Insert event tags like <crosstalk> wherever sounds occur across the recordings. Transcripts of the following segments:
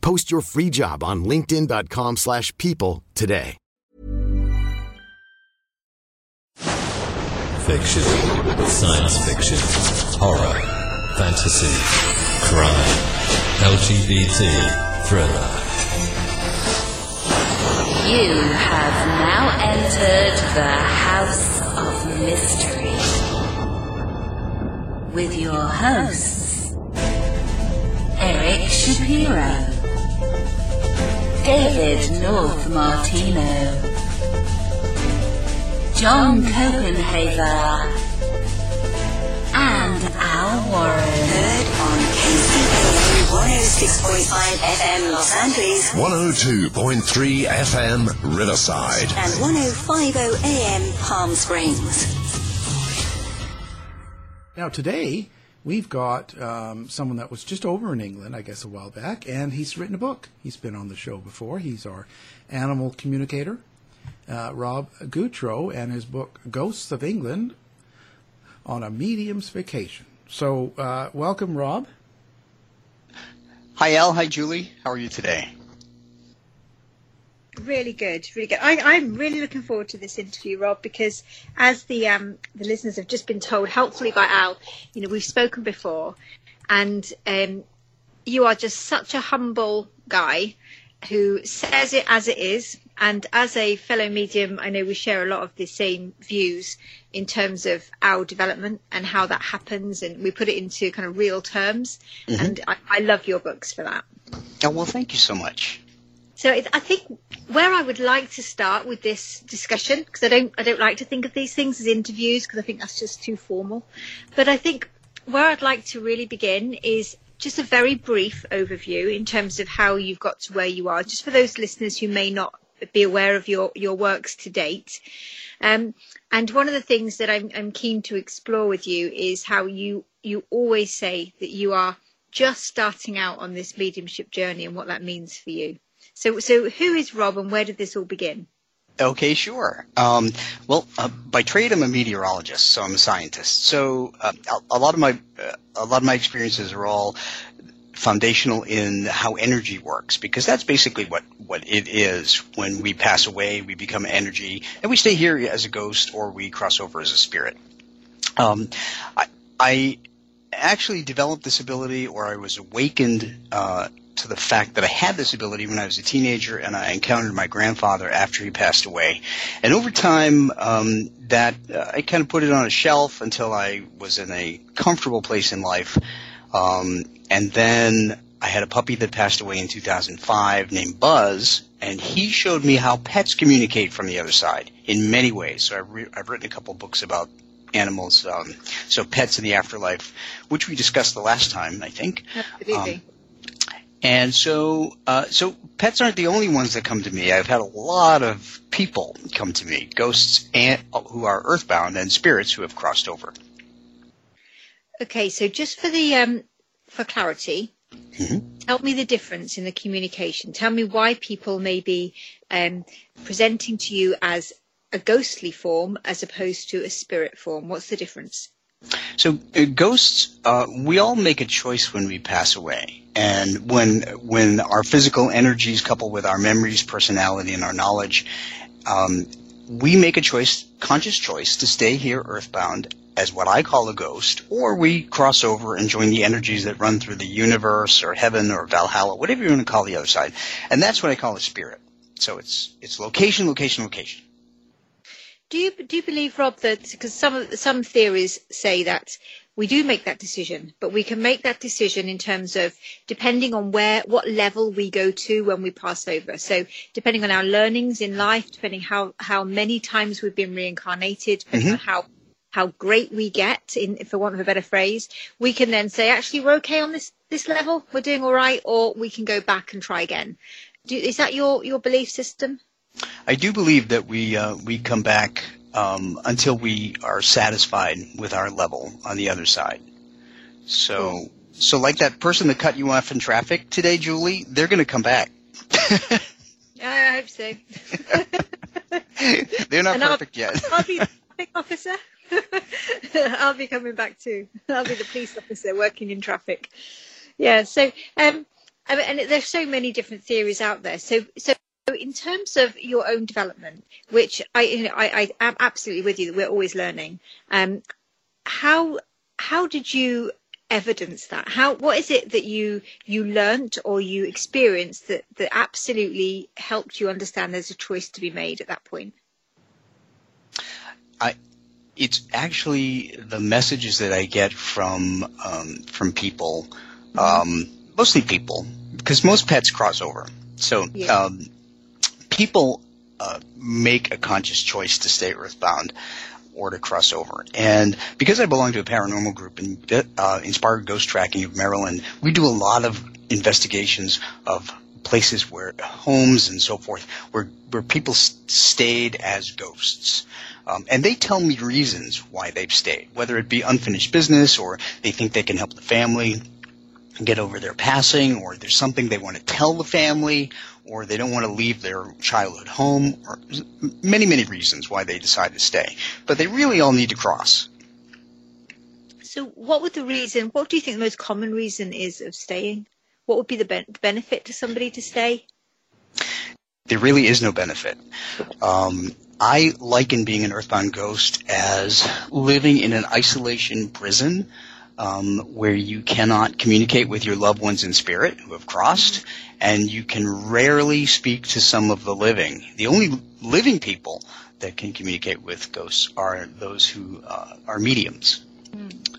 Post your free job on linkedin.com/people slash people today. Fiction, science fiction, horror, fantasy, crime, LGBT, thriller. You have now entered the House of Mystery. With your hosts, Eric Shapiro, David North Martino, John Copenhaver, and Al Warren. Heard on KCAA 106.5 FM Los Angeles 102.3 FM Riverside. and 105.0 AM Palm Springs. Now, today, we've got um, someone that was just over in England, I guess, a while back, and he's written a book. He's been on the show before. He's our animal communicator, uh, Rob Gutro, and his book, Ghosts of England on a Medium's Vacation. So, uh, welcome, Rob. Hi, Al. Hi, Julie. How are you today? Really good, really good. I, I'm really looking forward to this interview, Rob, because as the um, the listeners have just been told, helpfully by Al, you know, we've spoken before, and um, you are just such a humble guy who says it as it is. And as a fellow medium, I know we share a lot of the same views in terms of our development and how that happens, and we put it into kind of real terms. Mhm. And I, I love your books for that. Oh, well, thank you so much. So it, I think where I would like to start with this discussion, because I don't, I don't like to think of these things as interviews, because I think that's just too formal. But I think where I'd like to really begin is just a very brief overview in terms of how you've got to where you are, just for those listeners who may not be aware of your, your works to date. Um, and one of the things that I'm, I'm keen to explore with you is how you, you always say that you are just starting out on this mediumship journey and what that means for you. So, so who is Rob and where did this all begin? Okay, sure. Um, well, uh, by trade, I'm a meteorologist, so I'm a scientist. So uh, a, a lot of my uh, a lot of my experiences are all foundational in how energy works because that's basically what what it is when we pass away we become energy and we stay here as a ghost or we cross over as a spirit um, I, I actually developed this ability or I was awakened uh, to the fact that I had this ability when I was a teenager and I encountered my grandfather after he passed away. And over time, um, that uh, I kind of put it on a shelf until I was in a comfortable place in life. Um, and then I had a puppy that passed away in 2005 named Buzz, and he showed me how pets communicate from the other side in many ways. So I've, re- I've written a couple books about animals, um, so pets in the afterlife, which we discussed the last time, I think. Absolutely. Um, and so, uh, so pets aren't the only ones that come to me. I've had a lot of people come to me, ghosts and who are earthbound and spirits who have crossed over. Okay, so just for the um, for clarity, Mhm. tell me the difference in the communication. Tell me why people may be um, presenting to you as a ghostly form as opposed to a spirit form. What's the difference? So uh, ghosts, uh, we all make a choice when we pass away, and when when our physical energies couple with our memories, personality, and our knowledge, um, we make a choice, conscious choice, to stay here earthbound as what I call a ghost, or we cross over and join the energies that run through the universe or heaven or Valhalla, whatever you want to call the other side. And that's what I call a spirit. So it's it's location, location, location. Do you do you believe, Rob, that because some some theories say that we do make that decision, but we can make that decision in terms of depending on where what level we go to when we pass over. So depending on our learnings in life, depending how how many times we've been reincarnated, depending mm-hmm. on how how great we get, in for want of a better phrase, we can then say, actually, we're okay on this this level, we're doing all right, or we can go back and try again. Do, is that your your belief system? I do believe that we uh, we come back um, until we are satisfied with our level on the other side. So so like that person that cut you off in traffic today, Julie, they're going to come back. <laughs> I hope so. <laughs> they're not and perfect I'll, yet. <laughs> I'll be the traffic officer. I'll be coming back too. I'll be the police officer working in traffic. Yeah. So, um, and there's so many different theories out there. So, so in terms of your own development, which I, you know, I, I am absolutely with you that we're always learning. Um, how how did you evidence that? How what is it that you you learnt or you experienced that that absolutely helped you understand there's a choice to be made at that point? I it's actually the messages that I get from um, from people, mm-hmm. um, mostly people, because most pets cross over. So yeah. um, people uh, make a conscious choice to stay earthbound or to cross over. And because I belong to a paranormal group in uh, Inspired Ghost Tracking of Maryland, we do a lot of investigations of places where homes and so forth where where people stayed as ghosts. Um, and they tell me reasons why they've stayed, whether it be unfinished business or they think they can help the family get over their passing or there's something they want to tell the family or they don't want to leave their childhood home or many, many reasons why they decide to stay. But they really all need to cross. So what would the reason, what do you think the most common reason is of staying? What would be the ben- benefit to somebody to stay? There really is no benefit. Um, I liken being an earthbound ghost as living in an isolation prison um, where you cannot communicate with your loved ones in spirit who have crossed, and you can rarely speak to some of the living. The only living people that can communicate with ghosts are those who uh, are mediums. Mm.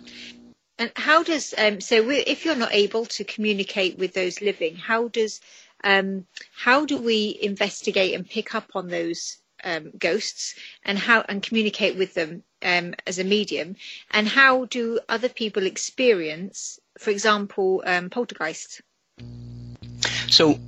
And how does um, so if you're not able to communicate with those living, how does um, how do we investigate and pick up on those um, ghosts and how and communicate with them um, as a medium and how do other people experience for example um, poltergeist? So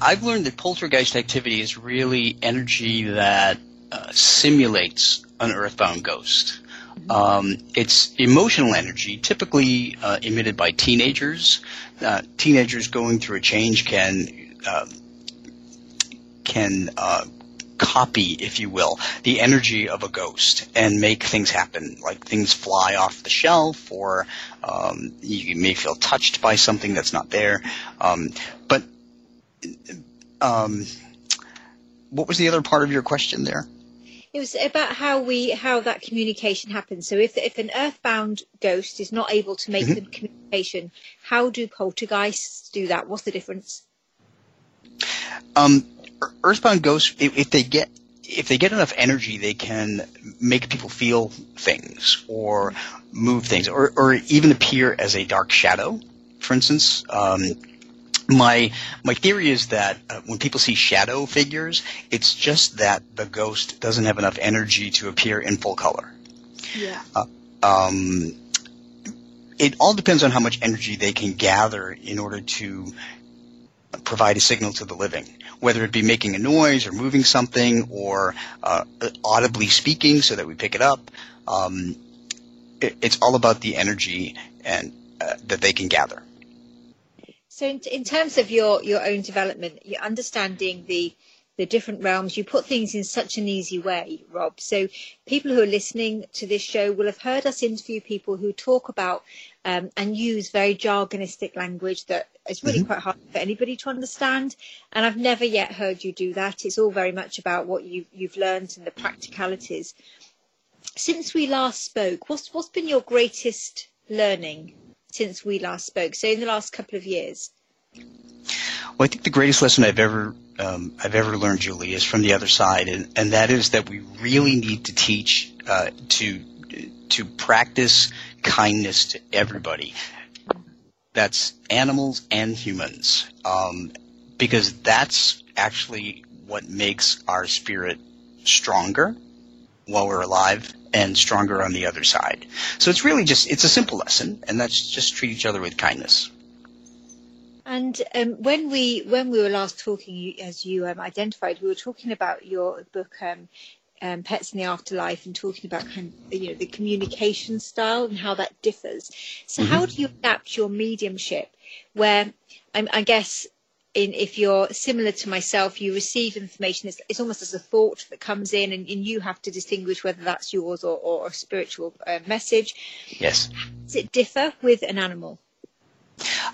i've learned that poltergeist activity is really energy that uh, simulates an earthbound ghost. Um, it's emotional energy, typically uh, emitted by teenagers. Uh, teenagers going through a change can uh, can uh, copy, if you will, the energy of a ghost and make things happen, like things fly off the shelf, or um, you may feel touched by something that's not there. Um, but um, what was the other part of your question there? It was about how we how that communication happens. So if if an earthbound ghost is not able to make mm-hmm. the communication, how do poltergeists do that? What's the difference? Um, Earthbound ghosts, if, if they get if they get enough energy, they can make people feel things or move things, or, or even appear as a dark shadow. For instance, um, my my theory is that uh, when people see shadow figures, it's just that the ghost doesn't have enough energy to appear in full color. Yeah. Uh, um, it all depends on how much energy they can gather in order to provide a signal to the living, whether it be making a noise or moving something or uh, audibly speaking so that we pick it up. Um, it, it's all about the energy and uh, that they can gather. So, in, in, terms of your your own development, you're understanding the the different realms. You put things in such an easy way, Rob. So people who are listening to this show will have heard us interview people who talk about um, and use very jargonistic language that is really mm-hmm. quite hard for anybody to understand. And I've never yet heard you do that. It's all very much about what you, you've learned and the practicalities. Since we last spoke, what's, what's been your greatest learning since we last spoke? So in the last couple of years. Well, I think the greatest lesson I've ever um, I've ever learned, Julie, is from the other side, and, and that is that we really need to teach uh, to to practice kindness to everybody. That's animals and humans, um, because that's actually what makes our spirit stronger while we're alive and stronger on the other side. So it's really just it's a simple lesson, and that's just treat each other with kindness. And um, when we when we were last talking, as you um, identified, we were talking about your book, um, um, Pets in the Afterlife, and talking about kind of, you know the communication style and how that differs. So, mm-hmm. how do you adapt your mediumship? Where I guess in, if you're similar to myself, you receive information. It's, it's almost as a thought that comes in, and, and, you have to distinguish whether that's yours or, or a spiritual uh, message. Yes. Does it differ with an animal?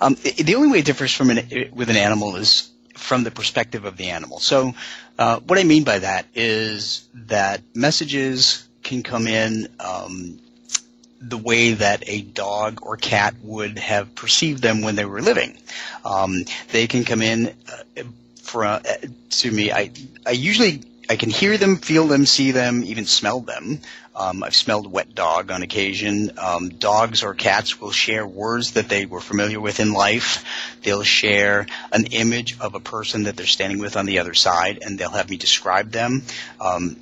Um, the only way it differs from an, with an animal is from the perspective of the animal. So, uh, what I mean by that is that messages can come in um, the way that a dog or cat would have perceived them when they were living. Um, they can come in uh, uh, to me. I I usually I can hear them, feel them, see them, even smell them. Um, I've smelled wet dog on occasion. Um, dogs or cats will share words that they were familiar with in life. They'll share an image of a person that they're standing with on the other side, and they'll have me describe them. Um,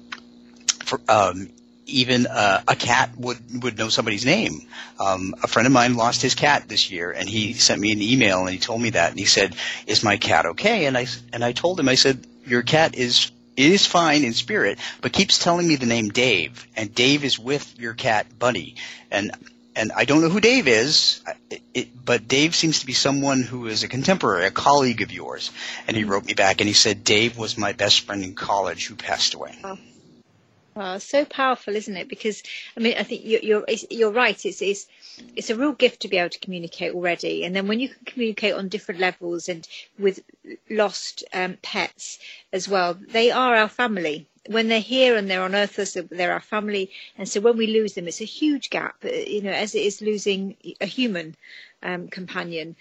for, um, even uh, a cat would would know somebody's name. Um, a friend of mine lost his cat this year, and he sent me an email and he told me that, and he said, "Is my cat okay?" And I and I told him, I said, "Your cat is is fine in spirit, but keeps telling me the name Dave, and Dave is with your cat Bunny, and and I don't know who Dave is, it, it, but Dave seems to be someone who is a contemporary, a colleague of yours. And he mm-hmm. wrote me back and he said Dave was my best friend in college who passed away. Well, so powerful, isn't it? Because I mean, I think you're you're, you're right. It's, it's it's a real gift to be able to communicate already, and then when you can communicate on different levels and with lost um, pets as well, they are our family. When they're here and they're on Earth, they're our family, and so when we lose them, it's a huge gap. Uh, you know, as it is losing a human um, companion.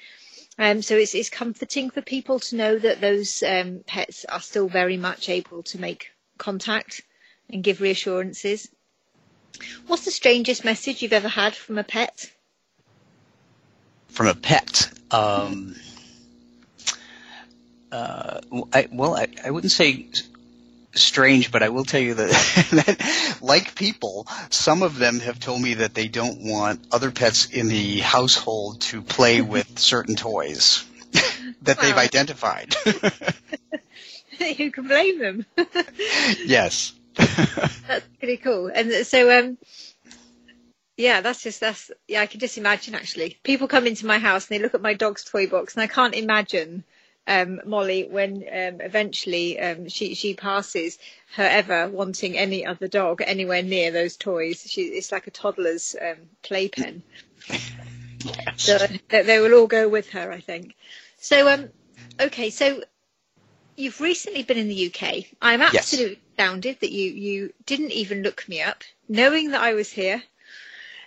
Um, so it's, it's comforting for people to know that those um, pets are still very much able to make contact and give reassurances. What's the strangest message you've ever had from a pet? From a pet? Um, uh, I, well, I, I wouldn't say strange, but I will tell you that, <laughs> that, like people, some of them have told me that they don't want other pets in the household to play <laughs> with certain toys <laughs> that they've identified. you can blame them. yes. <laughs> that's pretty cool. And so, um, yeah, that's just that's yeah. I can just imagine actually. People come into my house and they look at my dog's toy box, and I can't imagine um, Molly when um, eventually um, she she passes her ever wanting any other dog anywhere near those toys. She it's like a toddler's um, playpen. yes. <laughs> So they will all go with her, I think. So um, okay, so you've recently been in the UK. I'm absolutely. Astounded that you you didn't even look me up, knowing that I was here,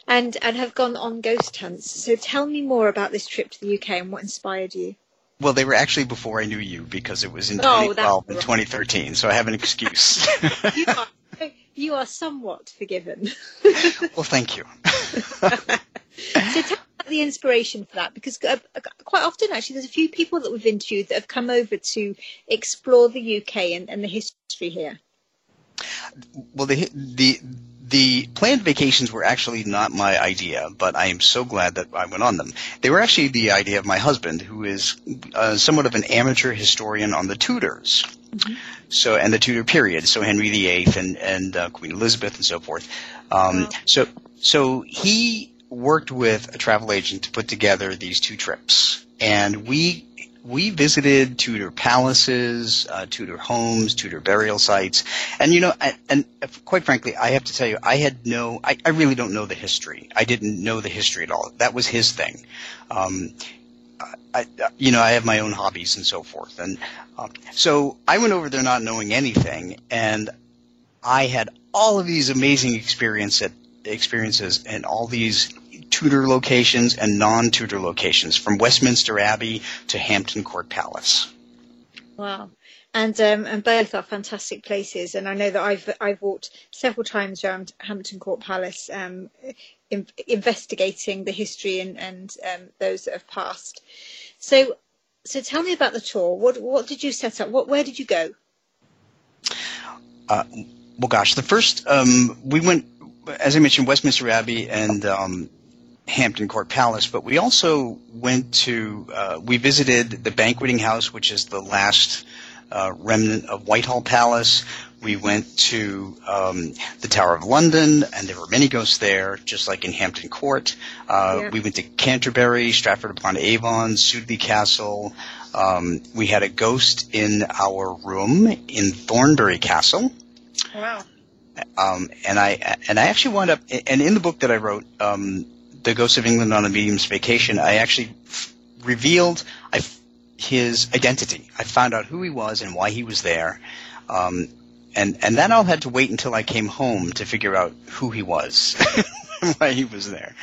and and have gone on ghost hunts. So tell me more about this trip to the UK and what inspired you. Well, they were actually before I knew you because it was in oh, 2012 and 2013, so I have an excuse. <laughs> you, are, you are somewhat forgiven. well, thank you. <laughs> so tell the inspiration for that? Because uh, quite often, actually, there's a few people that we've interviewed that have come over to explore the UK and, and the history here. Well, the the the planned vacations were actually not my idea, but I am so glad that I went on them. They were actually the idea of my husband, who is uh, somewhat of an amateur historian on the Tudors. Mm-hmm. So, and the Tudor period, so Henry VIII and and uh, Queen Elizabeth and so forth. Um, wow. So, so he worked with a travel agent to put together these two trips, and we we visited Tudor palaces, uh, Tudor homes, Tudor burial sites, and you know, and, and, quite frankly, I have to tell you, I had no, I, I, really don't know the history. I didn't know the history at all. That was his thing. Um, I, you know, I have my own hobbies and so forth, and um, so I went over there not knowing anything, and I had all of these amazing experience at, experiences and all these Tudor locations and non-Tudor locations, from Westminster Abbey to Hampton Court Palace. Wow. And um, and both are fantastic places, and I know that I've I've walked several times around Hampton Court Palace, um, in, investigating the history and and um, those that have passed. So so tell me about the tour. What what did you set up? What where did you go? Uh, well, gosh, the first um, we went, as I mentioned, Westminster Abbey and um, Hampton Court Palace, but we also went to, uh, we visited the banqueting house, which is the last uh, remnant of Whitehall Palace. We went to um, the Tower of London, and there were many ghosts there, just like in Hampton Court. Uh, yeah. We went to Canterbury, Stratford upon Avon, Sudeley Castle. Um, we had a ghost in our room in Thornbury Castle. Wow. Um, and I and I actually wound up, and in the book that I wrote, um, the Ghost of England on a Medium's Vacation, I actually f- revealed I f- his identity. I found out who he was and why he was there. Um, and, and that all had to wait until I came home to figure out who he was, <laughs> and why he was there.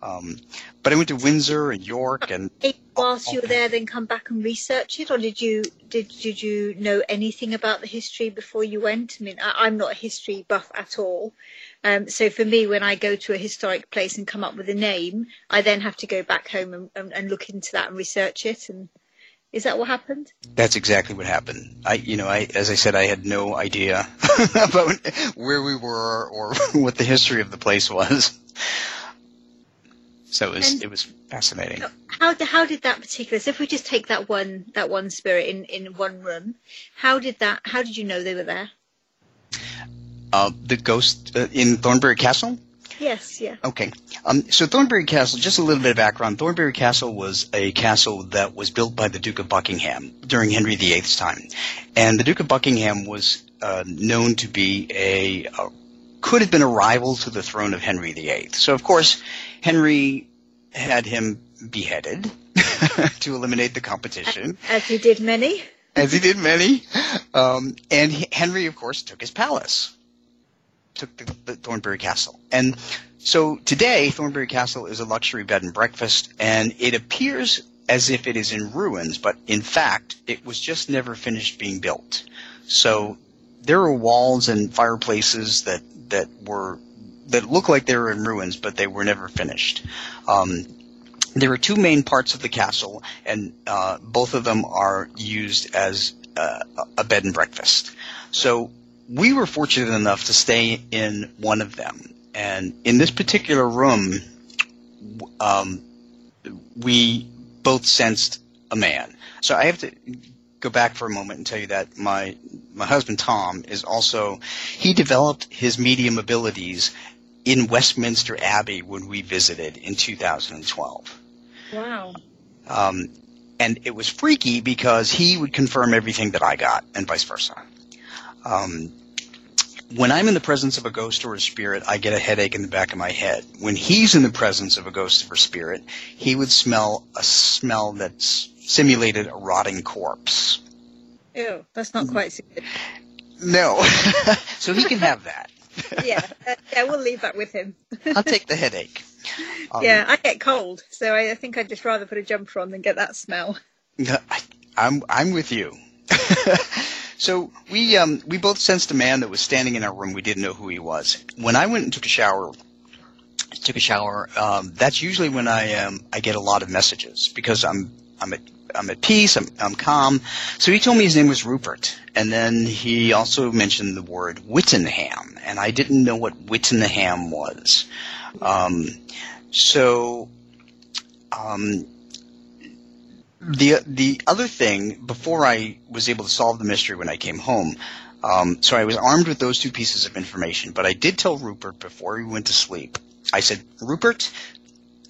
Um, but I went to Windsor and York and. Whilst you were there, then come back and research it, or did you did did you know anything about the history before you went? I mean, I, am not a history buff at all, um, so for me, when I go to a historic place and come up with a name, I then have to go back home and, and, and look into that and research it. And is that what happened? That's exactly what happened. I, you know, I, as I said, I had no idea <laughs> about where we were or <laughs> what the history of the place was. So it was, and it was fascinating. How, how did that particular, so if we just take that one, that one spirit in, in one room, how did that, how did you know they were there? Uh, the ghost uh, in Thornbury Castle? Yes, yeah. Okay. Um, so Thornbury Castle, just a little bit of background. Thornbury Castle was a castle that was built by the Duke of Buckingham during Henry VIII's time. And the Duke of Buckingham was uh, known to be a, a, could have been a rival to the throne of Henry VIII. So of course, Henry had him beheaded <laughs> to eliminate the competition. As he did many. As he did many. Um, and Henry, of course, took his palace took the, the Thornbury Castle. And so today, Thornbury Castle is a luxury bed and breakfast, and it appears as if it is in ruins, but in fact, it was just never finished being built. So there are walls and fireplaces that that were that look like they were in ruins, but they were never finished. Um, there are two main parts of the castle, and uh, both of them are used as uh, a bed and breakfast. So we were fortunate enough to stay in one of them, and in this particular room, um, we both sensed a man. So I have to go back for a moment and tell you that my my husband Tom is also he developed his medium abilities in Westminster Abbey when we visited in 2012. Wow. Um, and it was freaky because he would confirm everything that I got, and vice versa. Um, when I'm in the presence of a ghost or a spirit, I get a headache in the back of my head. When he's in the presence of a ghost or a spirit, he would smell a smell that's simulated a rotting corpse. Ew, that's not quite so good. No. <laughs> so he can have that. <laughs> yeah, uh, yeah, we'll leave that with him. I'll take the headache. Um, <laughs> yeah, I get cold, so I, I, think I'd just rather put a jumper on than get that smell. I, I'm I'm with you. So we um, we both sensed a man that was standing in our room. We didn't know who he was. When I went and took a shower, took a shower. Um, that's usually when I um, I get a lot of messages because I'm I'm at I'm at peace. I'm I'm calm. So he told me his name was Rupert, and then he also mentioned the word Wittenham, and I didn't know what Wittenham was. Um, so um, the the other thing before I was able to solve the mystery when I came home, um, so I was armed with those two pieces of information. But I did tell Rupert before he went to sleep. I said, Rupert,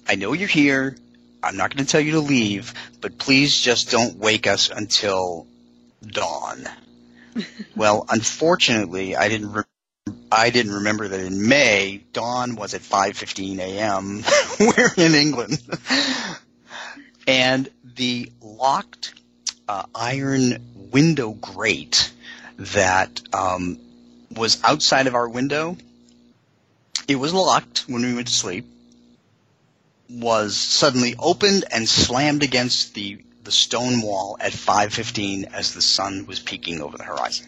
I know you're here. I'm not going to tell you to leave, but please just don't wake us until dawn. <laughs> well, unfortunately, I didn't. Re- I didn't remember that in May dawn was at 5:15 a.m. <laughs> We're in England, and the locked uh, iron window grate that um, was outside of our window. It was locked when we went to sleep. Was suddenly opened and slammed against the the stone wall at 5:15 as the sun was peeking over the horizon.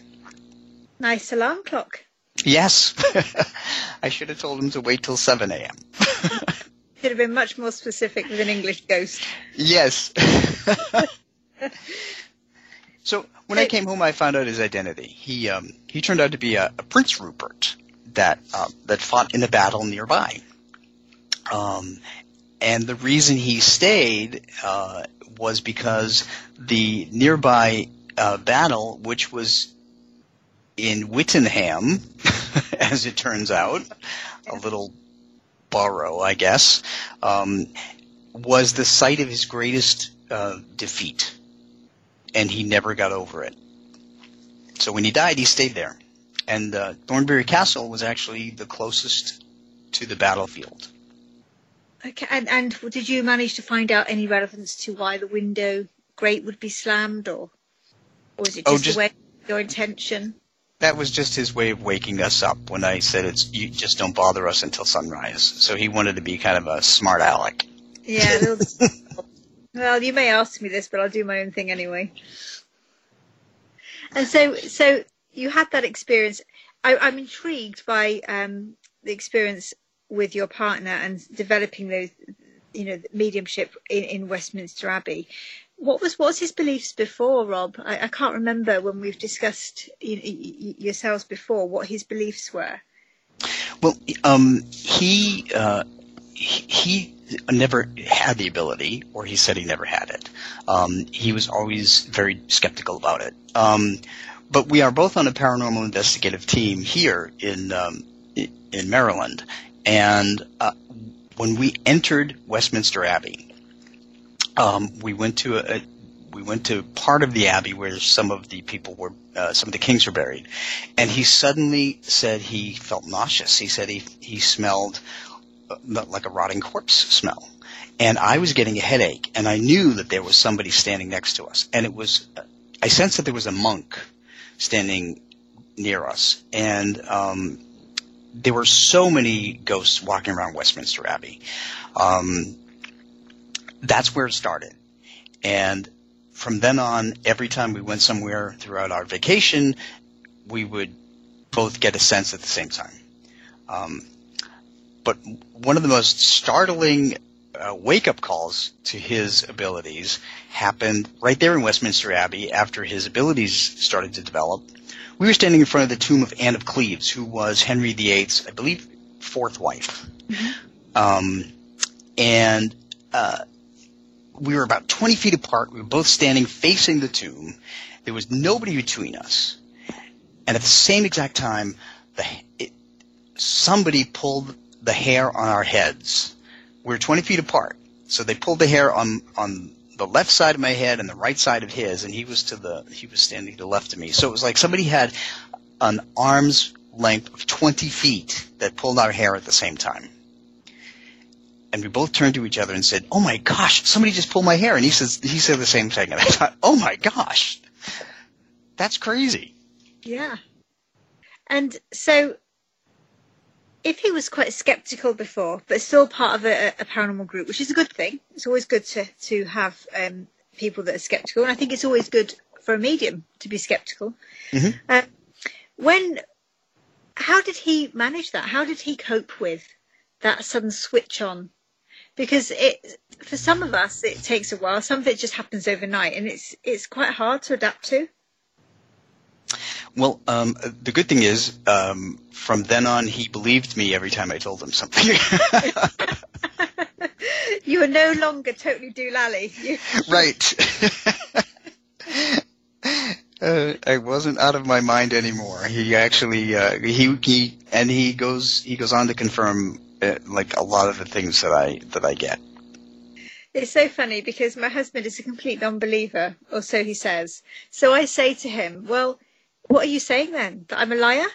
Nice alarm clock. Yes, <laughs> I should have told him to wait till 7 a.m. <laughs> Should have been much more specific with an English ghost. Yes. <laughs> so when I came home, I found out his identity. He um, he turned out to be a, a Prince Rupert that uh, that fought in a battle nearby. Um, and the reason he stayed uh, was because the nearby uh, battle, which was in Wittenham, <laughs> as it turns out, a little borough, I guess, um, was the site of his greatest uh, defeat, and he never got over it. So when he died, he stayed there, and uh, Thornbury Castle was actually the closest to the battlefield. Okay, and, and did you manage to find out any relevance to why the window grate would be slammed, or, or was it just, Oh, just- your intention? That was just his way of waking us up when I said it's you just don't bother us until sunrise. So he wanted to be kind of a smart aleck. Yeah. <laughs> well, you may ask me this, but I'll do my own thing anyway. And so, so you had that experience. I, I'm intrigued by um, the experience with your partner and developing those, you know, mediumship in, in Westminster Abbey. What was what's his beliefs before, Rob? I, I can't remember when we've discussed you, you, yourselves before what his beliefs were. Well, um, he uh, he he never had the ability, or he said he never had it. Um, he was always very skeptical about it. Um, but we are both on a paranormal investigative team here in um, in Maryland, and uh, when we entered Westminster Abbey, um, we went to a, we went to part of the abbey where some of the people were, uh, some of the kings were buried, and he suddenly said he felt nauseous. He said he he smelled uh, like a rotting corpse smell, and I was getting a headache, and I knew that there was somebody standing next to us, and it was, I sensed that there was a monk standing near us, and um, there were so many ghosts walking around Westminster Abbey. Um, that's where it started. And from then on, every time we went somewhere throughout our vacation, we would both get a sense at the same time. Um, but one of the most startling uh, wake-up calls to his abilities happened right there in Westminster Abbey after his abilities started to develop. We were standing in front of the tomb of Anne of Cleves, who was Henry VIII's, I believe, fourth wife. Um, and uh, we were about 20 feet apart. We were both standing facing the tomb. There was nobody between us. And at the same exact time, the, it, somebody pulled the hair on our heads. We were 20 feet apart. So they pulled the hair on, on the left side of my head and the right side of his, and he was to the, he was standing to the left of me. So it was like somebody had an arm's length of 20 feet that pulled our hair at the same time and we both turned to each other and said, "Oh my gosh, somebody just pulled my hair." And he says he said the same thing, and I thought, "Oh my gosh, that's crazy." Yeah. And so, if he was quite skeptical before, but still part of a, a paranormal group, which is a good thing, it's always good to, to have um, people that are skeptical. And I think it's always good for a medium to be skeptical. Mhm. Uh, when, how did he manage that? How did he cope with that sudden switch on? Because it, for some of us, it takes a while. Some of it just happens overnight, and it's it's quite hard to adapt to. Well, um, the good thing is, um, from then on, he believed me every time I told him something. <laughs> You are no longer totally doolally. You, <laughs> right. <laughs> Uh, I wasn't out of my mind anymore. He actually, uh, he, he, and he goes, he goes on to confirm, like a lot of the things that I, that I get. It's so funny because my husband is a complete non-believer, or so he says. So I say to him, "Well, what are you saying then? That I'm a liar?"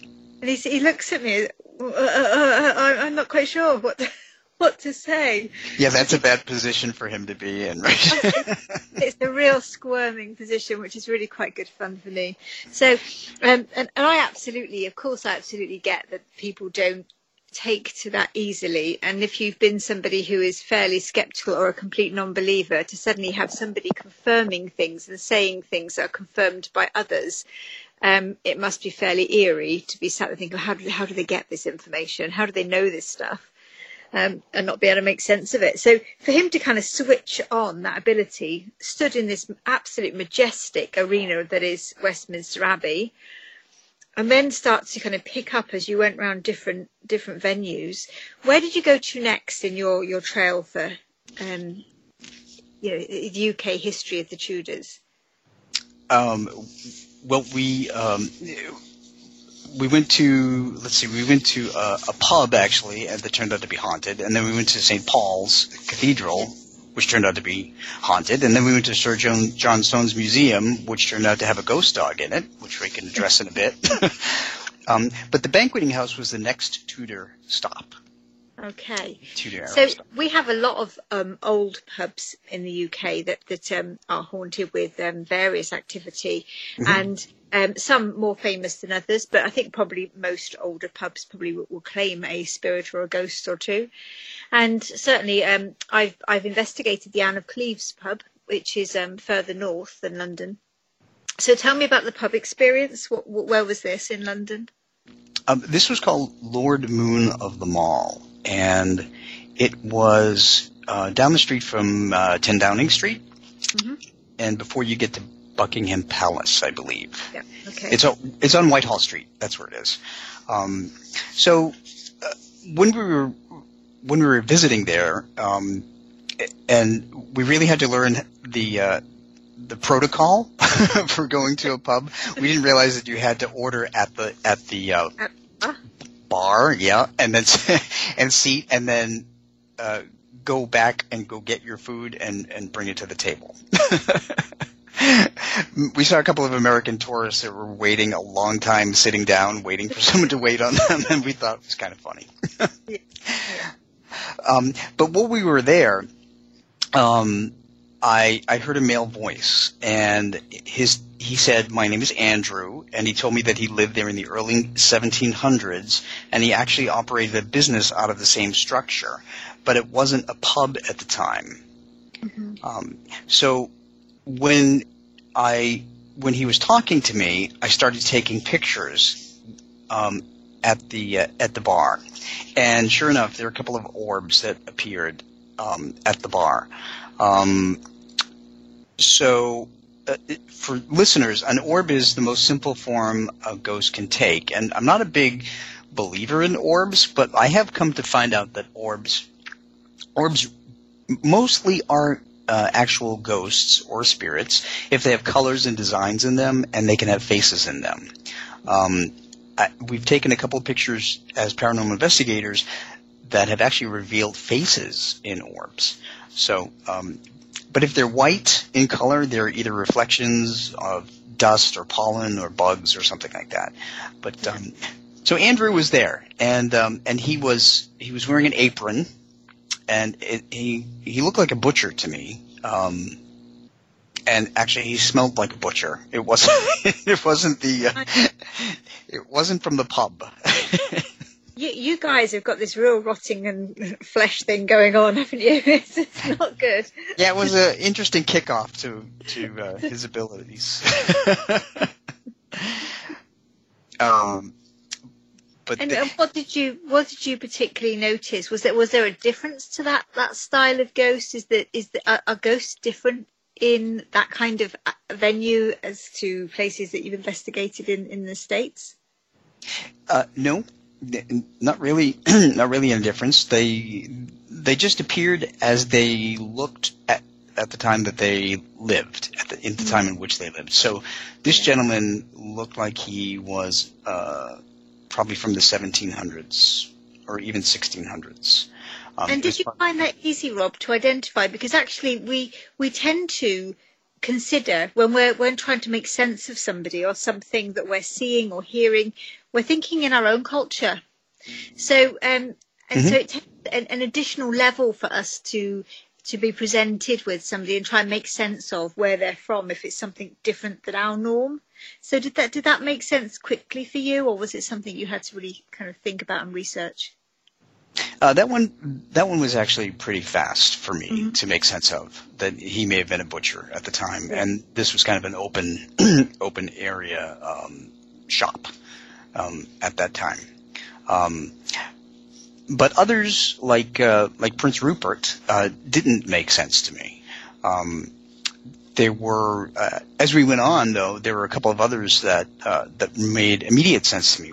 And he he looks at me. Uh, uh, uh, uh I'm not quite sure what to, <laughs> what to say. Yeah, that's a bad position for him to be in, right? <laughs> it's a real squirming position, which is really quite good fun for me. So, um, and, and I absolutely, of course, I absolutely get that people don't take to that easily. And if you've been somebody who is fairly skeptical or a complete non believer, to suddenly have somebody confirming things and saying things that are confirmed by others, um, it must be fairly eerie to be sat there thinking, how do, how do they get this information? How do they know this stuff? Um, and not be able to make sense of it. So for him to kind of switch on that ability, stood in this absolute majestic arena that is Westminster Abbey, and then start to kind of pick up as you went around different different venues. Where did you go to next in your your trail for um, you know the UK history of the Tudors? Um, well, we um, we went to let's see, we went to a, a pub actually, and that turned out to be haunted, and then we went to St. Paul's Cathedral, which turned out to be haunted. And then we went to Sir John, John museum, which turned out to have a ghost dog in it, which we can address in a bit. <laughs> um, but the banqueting house was the next Tudor stop. Okay. So we have a lot of um, old pubs in the UK that that um, are haunted with um, various activity, Mhm. and um, some more famous than others. But I think probably most older pubs probably will, will claim a spirit or a ghost or two. And certainly, um, I've I've investigated the Anne of Cleves pub, which is um, further north than London. So tell me about the pub experience. What, what, where was this in London? Um, this was called Lord Moon of the Mall, and it was uh, down the street from uh, 10 Downing Street, and before you get to Buckingham Palace, I believe. Yeah. Okay. It's o- it's on Whitehall Street. That's where it is. Um, so uh, when we were when we were visiting there, um, and we really had to learn the uh, the protocol <laughs> for going to a pub. We didn't realize that you had to order at the at the uh, ah. Bar, yeah, and then <laughs> and seat, and then uh, go back and go get your food and and bring it to the table. <laughs> we saw a couple of American tourists that were waiting a long time sitting down, waiting for <laughs> someone to wait on them, and we thought it was kind of funny. um, but while we were there, um, I I heard a male voice, and his he said, "My name is Andrew," and he told me that he lived there in the early 1700s, and he actually operated a business out of the same structure, but it wasn't a pub at the time. Um, so when I when he was talking to me, I started taking pictures um, at the uh, at the bar, and sure enough, there were a couple of orbs that appeared um, at the bar. Um, so. Uh, for listeners, an orb is the most simple form a ghost can take, and I'm not a big believer in orbs, but I have come to find out that orbs orbs mostly are uh, actual ghosts or spirits if they have colors and designs in them and they can have faces in them. Um, I, we've taken a couple pictures as paranormal investigators that have actually revealed faces in orbs. So, um, but if they're white in color, they're either reflections of dust or pollen or bugs or something like that. But um, so Andrew was there, and um, and he was he was wearing an apron, and it, he he looked like a butcher to me. Um, and actually, he smelled like a butcher. It wasn't. <laughs> it wasn't the. Uh, <laughs> it wasn't from the pub. <laughs> You, you guys have got this real rotting and <laughs> flesh thing going on, haven't you? <laughs> It's, it's not good. yeah, it was an interesting kickoff to to uh, his abilities. <laughs> um, but And the- uh, what did you what did you particularly notice? Was there was there a difference to that that style of ghost? Is that is the, are, are ghosts different in that kind of uh, venue as to places that you've investigated in in the states? Uh, no, not really. <clears throat> not really a difference. They they just appeared as they looked at at the time that they lived, at the, in the time in which they lived. So this gentleman looked like he was uh, probably from the 1700s or even 1600s. Um, and did you find that easy, Rob, to identify? Because actually, we we tend to consider when we're when trying to make sense of somebody or something that we're seeing or hearing, we're thinking in our own culture. So, um, and so Mhm. it takes an, an additional level for us to to be presented with somebody and try and make sense of where they're from if it's something different than our norm. So, did that did that make sense quickly for you, or was it something you had to really kind of think about and research? Uh, that one, that one was actually pretty fast for me Mm-hmm. to make sense of. That he may have been a butcher at the time, and this was kind of an open, <clears throat> open area um, shop um, at that time. Um, but others, like uh, like Prince Rupert, uh, didn't make sense to me. Um, there were, uh, as we went on, though, there were a couple of others that uh, that made immediate sense to me.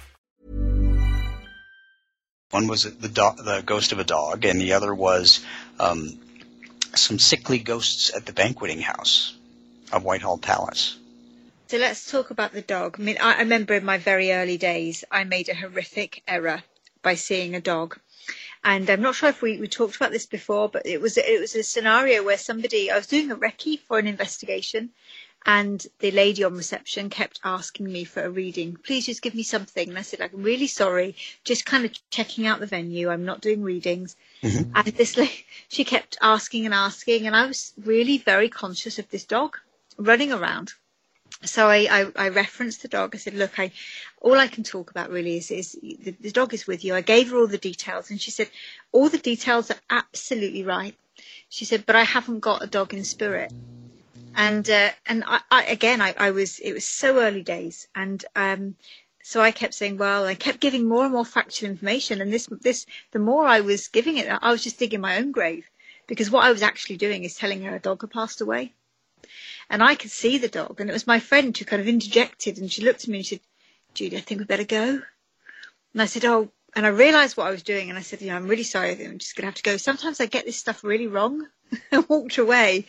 One was the do- the ghost of a dog, and the other was um, some sickly ghosts at the banqueting house of Whitehall Palace. So let's talk about the dog. I mean, I I remember in my very early days, I made a horrific error by seeing a dog. And I'm not sure if we, we talked about this before, but it was it was a scenario where somebody I was doing a recce for an investigation, and the lady on reception kept asking me for a reading. Please just give me something. And I said, I'm really sorry, just kind of checking out the venue. I'm not doing readings. Mm-hmm. And this lady, she kept asking and asking, and I was really very conscious of this dog running around. So I, I, I referenced the dog. I said, look, I, all I can talk about really is, is the, the dog is with you. I gave her all the details and she said, all the details are absolutely right. She said, but I haven't got a dog in spirit. And, uh, and I, I, again, I, I was, it was so early days. And, um, so I kept saying, well, I kept giving more and more factual information. And this, this, the more I was giving it, I was just digging my own grave because what I was actually doing is telling her a dog had passed away. And I could see the dog. And it was my friend who kind of interjected and she looked at me and she said, Judy, I think we better go. And I said, oh, and I realised what I was doing, and I said, you know, I'm really sorry, I'm just going to have to go. Sometimes I get this stuff really wrong. <laughs> and walked away,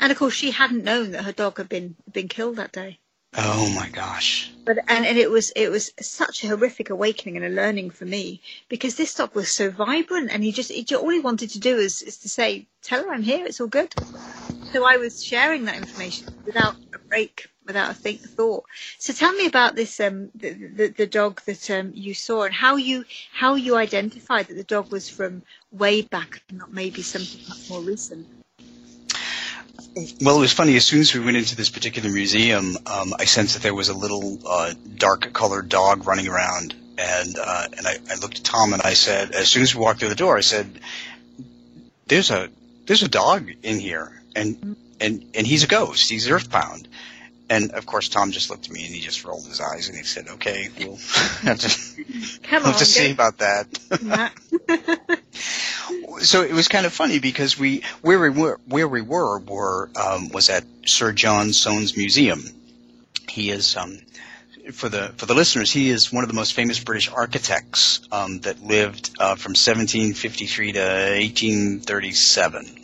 and of course, she hadn't known that her dog had been been killed that day. Oh my gosh. But and, and it was it was such a horrific awakening and a learning for me because this dog was so vibrant and he just he, all he wanted to do is, is to say, Tell her I'm here, it's all good. So I was sharing that information without a break, without a think thought. So tell me about this um the, the, the dog that um you saw and how you how you identified that the dog was from way back and not maybe something much more recent. Well, it was funny. As soon as we went into this particular museum, um, I sensed that there was a little uh, dark-colored dog running around, and uh, and I, I looked at Tom and I said, as soon as we walked through the door, I said, "There's a there's a dog in here, and and and he's a ghost. He's earthbound." And of course, Tom just looked at me and he just rolled his eyes and he said, "Okay, we'll <laughs> have to, <laughs> Come on, to see about that." <laughs> so it was kind of funny because we where we were where we were were um, was at Sir John Soane's museum. He is um, for the for the listeners. He is one of the most famous British architects um, that lived uh, from 1753 to 1837.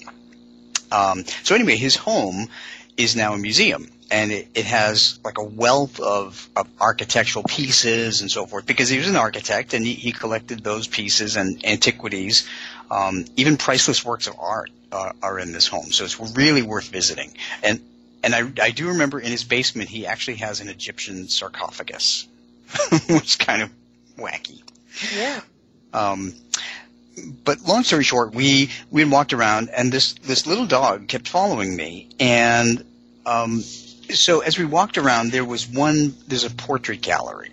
Um, so anyway, his home is now a museum. And it, it has like a wealth of, of architectural pieces and so forth because he was an architect and he, he collected those pieces and antiquities um, even priceless works of art uh, are in this home, so it's really worth visiting. And and I, I do remember in his basement he actually has an Egyptian sarcophagus, <laughs> which is kind of wacky. Yeah. Um, but long story short, we we had walked around, and this this little dog kept following me, and um, so as we walked around, there was one. There's a portrait gallery,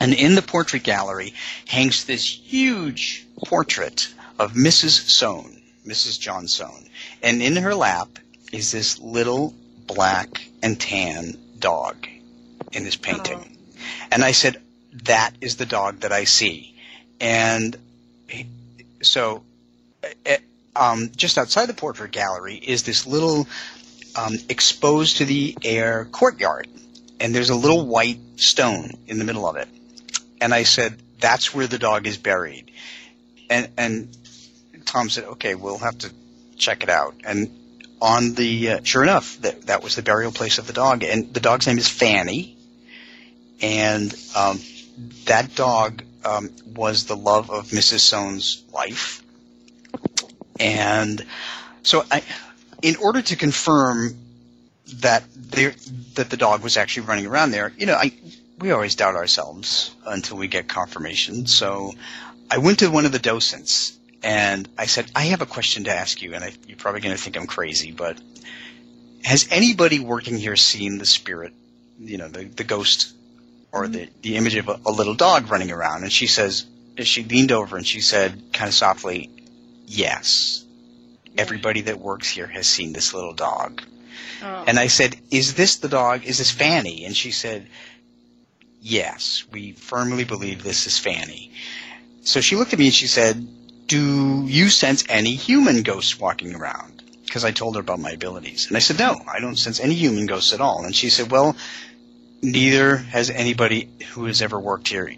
and in the portrait gallery hangs this huge portrait of Mrs. Soane, Mrs. John Soane, and in her lap is this little black and tan dog in this painting. And I said, "That is the dog that I see," and so uh, um, just outside the portrait gallery is this little um, exposed to the air courtyard, and there's a little white stone in the middle of it. And I said, "That's where the dog is buried." And and Tom said, "Okay, we'll have to check it out." And on the uh, sure enough, that that was the burial place of the dog, and the dog's name is Fanny, and um, that dog um, was the love of Mrs. Soane's life, and so I, in order to confirm that there that the dog was actually running around there, you know, I we always doubt ourselves until we get confirmation. So I went to one of the docents and I said, I have a question to ask you, and I, you're probably going to think I'm crazy, but has anybody working here seen the spirit, you know, the, the ghost or the, mm-hmm. the image of a, a little dog running around? And she says, she leaned over and she said, kind of softly, yes. Everybody that works here has seen this little dog. Oh. And I said, is this the dog? Is this Fanny? And she said, yes, we firmly believe this is Fanny. So she looked at me and she said, do you sense any human ghosts walking around? Because I told her about my abilities. And I said, no, I don't sense any human ghosts at all. And she said, well, neither has anybody who has ever worked here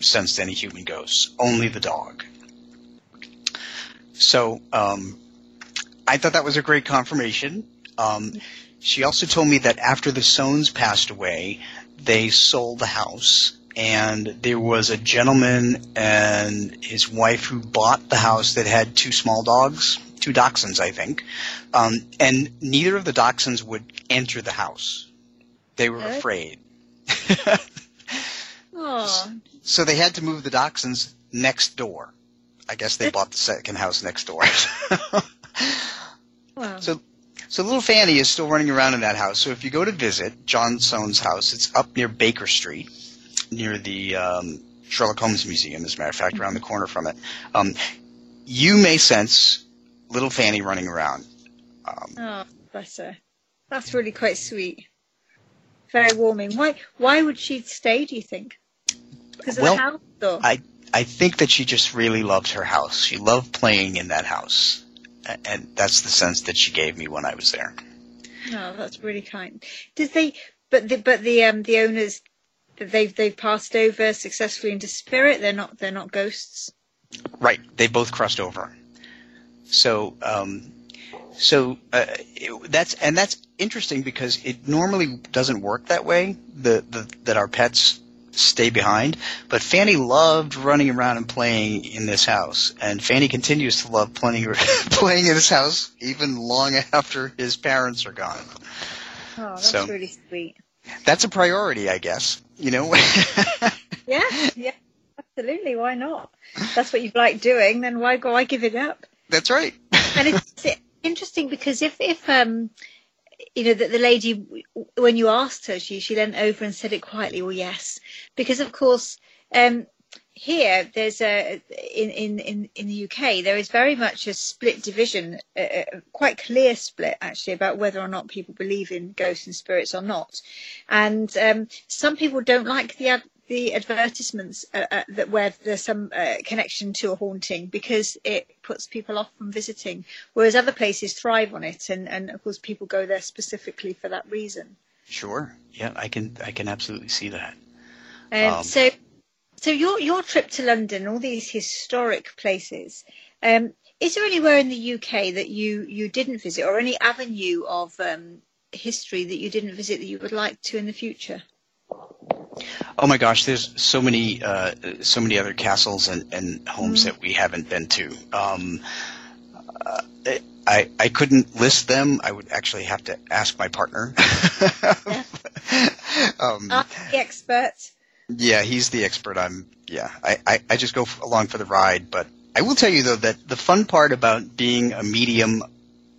sensed any human ghosts, only the dog. So um, I thought that was a great confirmation. Um, she also told me that after the Soanes passed away, they sold the house and there was a gentleman and his wife who bought the house that had two small dogs, two dachshunds, I think, um, and neither of the dachshunds would enter the house. They were afraid, <laughs> so they had to move the dachshunds next door. I guess they bought the second house next door. <laughs> wow. So, so little Fanny is still running around in that house. So if you go to visit John Soane's house, it's up near Baker Street, near the um, Sherlock Holmes Museum, as a matter of fact, around the corner from it. Um, you may sense little Fanny running around. Um, Oh, bless her. That's really quite sweet. Very warming. Why? Why would she stay? Do you think? Because of Well, the house, though. I I think that she just really loved her house. She loved playing in that house, and that's the sense that she gave me when I was there. No, that's really kind. Did they? But the but the um the owners that they've they've passed over successfully into spirit. They're not they're not ghosts. Right. They both crossed over. So, um, so uh, it, that's and that's interesting because it normally doesn't work that way. The, the that our pets stay behind. But Fanny loved running around and playing in this house, and Fanny continues to love playing <laughs> playing in this house even long after his parents are gone. Oh, that's So- really sweet. That's a priority, I guess. You know. <laughs> Yeah, yeah, absolutely. Why not? That's what you like doing. Then why go? I give it up? That's right. and it's <laughs> interesting because if if um you know that the lady when you asked her she she leant over and said it quietly well yes. Because of course um here there's a in in in, the UK there is very much a split division a, a quite clear split actually about whether or not people believe in ghosts and spirits or not. And um some people don't like the the advertisements uh, uh, that where there's some uh, connection to a haunting because it puts people off from visiting, whereas other places thrive on it, and, and of course people go there specifically for that reason. Sure. Yeah, I can I can absolutely see that. Um, Um, so, so your your trip to London, all these historic places, um, is there anywhere in the UK that you you didn't visit, or any avenue of um, history that you didn't visit that you would like to in the future? Oh my gosh, there's so many uh, so many other castles and, and homes Mhm. that we haven't been to. Um, uh, I I couldn't list them. I would actually have to ask my partner. <laughs> um, the expert. yeah, he's the expert. I'm yeah. I, I, I just go along for the ride. But I will tell you though that the fun part about being a medium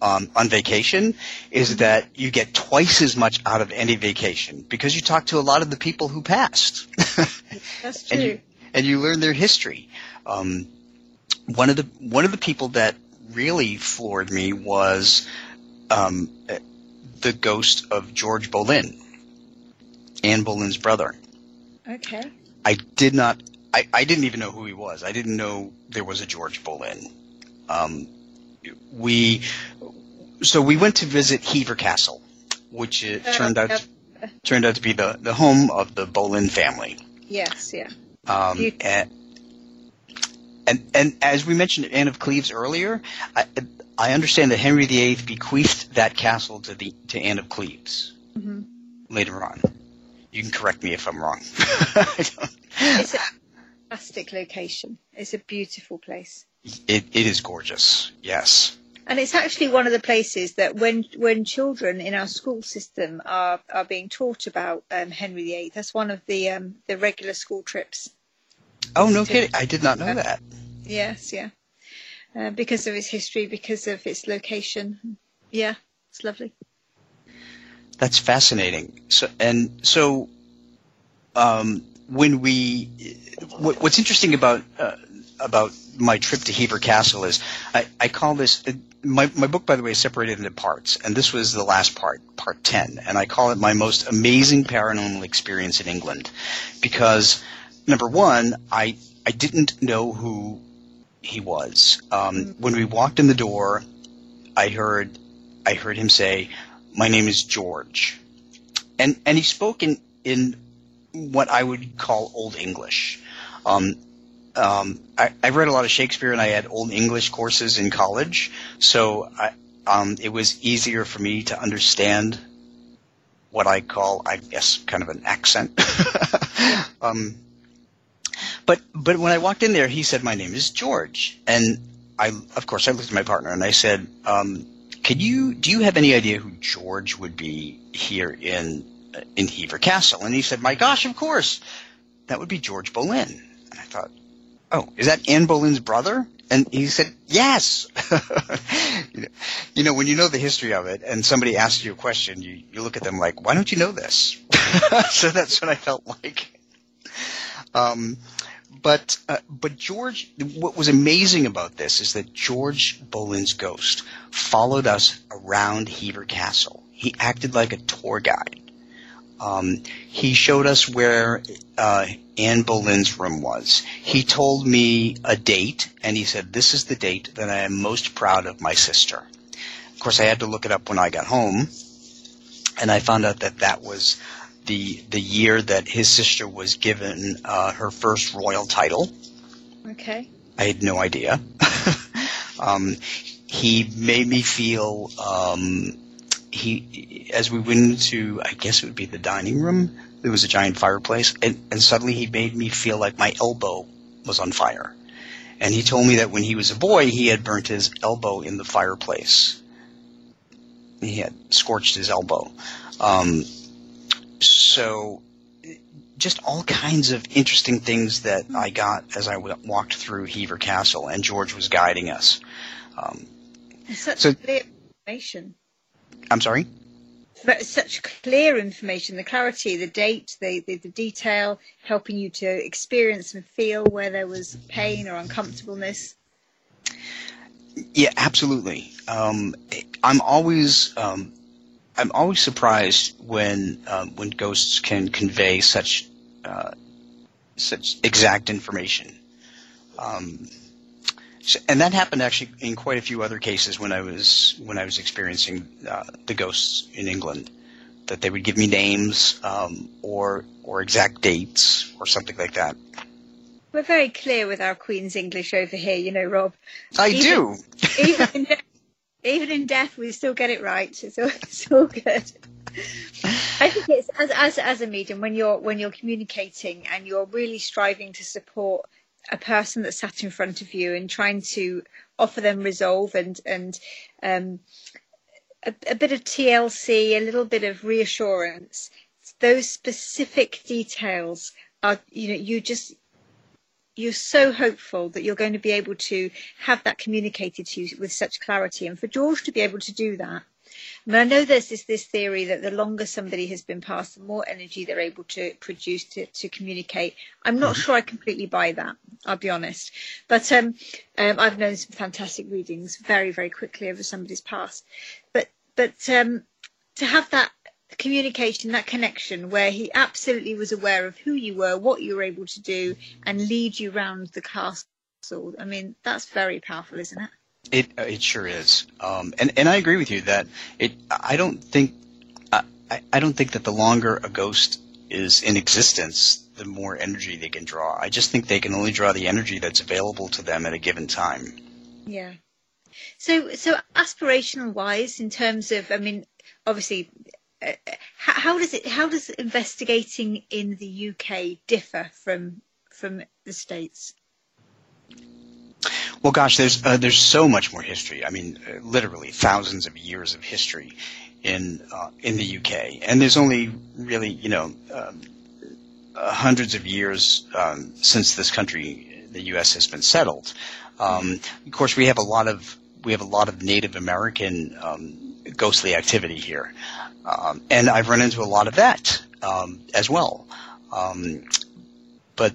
um, on vacation is that you get twice as much out of any vacation because you talk to a lot of the people who passed. <laughs> That's true. and you and you learn their history. Um, one of the one of the people that really floored me was um, the ghost of George Boleyn, Anne Boleyn's brother. okay. I did not. I, I didn't even know who he was. I didn't know there was a George Boleyn. Um, we so we went to visit Hever Castle, which it turned out turned out to be the, the home of the Boleyn family. Yes, yeah. Um, You- and, and and as we mentioned Anne of Cleves earlier, I, I understand that Henry VIII bequeathed that castle to the to Anne of Cleves hmm later on. You can correct me if I'm wrong. It's a <laughs> fantastic location. It's a beautiful place. it, it is gorgeous. Yes. And it's actually one of the places that when when children in our school system are, are being taught about um, Henry VIII, that's one of the um, the regular school trips. Oh no kidding! I did not know that. Yes, yeah. Uh, because of its history, because of its location. Yeah, it's lovely. That's fascinating. So and so, um, when we, what, what's interesting about uh, about my trip to Hever Castle is I, I call this my my book by the way is separated into parts, and this was the last part, part ten, and I call it my most amazing paranormal experience in England, because number one, I I didn't know who he was. Um, when we walked in the door, I heard I heard him say, "My name is George," and and he spoke in in what I would call Old English. Um, um, I, I read a lot of Shakespeare, and I had Old English courses in college, so I, um, it was easier for me to understand what I call, I guess, kind of an accent. <laughs> um, but but when I walked in there, he said, "My name is George," and I, of course, I looked at my partner and I said, um, "Can you do you have any idea who George would be here in in Hever Castle?" And he said, "My gosh, of course, that would be George Boleyn." And I thought, "Oh, is that Anne Boleyn's brother?" And he said, "Yes." <laughs> you, know, when you know the history of it, and somebody asks you a question, you you look at them like, "Why don't you know this?" <laughs> so that's what I felt like. Um, but uh, but George, what was amazing about this is that George Boleyn's ghost followed us around Hever Castle. He acted like a tour guide. Um, he showed us where uh, Anne Boleyn's room was. He told me a date, and he said, "This is the date that I am most proud of my sister." Of course, I had to look it up when I got home, and I found out that that was the the year that his sister was given uh, her first royal title. Okay. I had no idea. <laughs> um, he made me feel um, he as we went into I guess it would be the dining room. There was a giant fireplace, and, and suddenly he made me feel like my elbow was on fire. And he told me that when he was a boy, he had burnt his elbow in the fireplace. He had scorched his elbow. Um, so just all kinds of interesting things that I got as I w- walked through Hever Castle, and George was guiding us. Um, such so, clear information. I'm sorry. But such clear information, the clarity, the date, the, the, the detail, helping you to experience and feel where there was pain or uncomfortableness. Yeah, absolutely. Um, I'm always um, I'm always surprised when um, when ghosts can convey such uh, such exact information. Um, so, and that happened actually in quite a few other cases when I was when I was experiencing uh, the ghosts in England. That they would give me names um, or or exact dates or something like that. We're very clear with our Queen's English over here, you know, Rob. I even, do. even, in <laughs> death, even in death, we still get it right. It's all, it's all good. I think it's as, as as a medium when you're when you're communicating and you're really striving to support a person that sat in front of you and trying to offer them resolve and and um, a, a bit of TLC, a little bit of reassurance. Those specific details are, you know, you just you're so hopeful that you're going to be able to have that communicated to you with such clarity. And for George to be able to do that, I, I know there's this, this theory that the longer somebody has been passed, the more energy they're able to produce to, to communicate. I'm not sure I completely buy that, I'll be honest. But um, um, I've known some fantastic readings very, very quickly over somebody's past. But, but um, to have that communication, that connection where he absolutely was aware of who you were, what you were able to do, and lead you round the castle. I mean, that's very powerful, isn't it? It it sure is, um, and and I agree with you that it. I don't think I, I don't think that the longer a ghost is in existence, the more energy they can draw. I just think they can only draw the energy that's available to them at a given time. Yeah. So so aspirational wise, in terms of, I mean, obviously uh, how does it how does investigating in the UK differ from from the states? Well, gosh, there's uh, there's so much more history. I mean, uh, literally thousands of years of history in uh, in the UK, and there's only really you know um, uh, hundreds of years um, since this country, the U.S., has been settled. Um, of course, we have a lot of we have a lot of Native American um, ghostly activity here, um, and I've run into a lot of that um, as well. but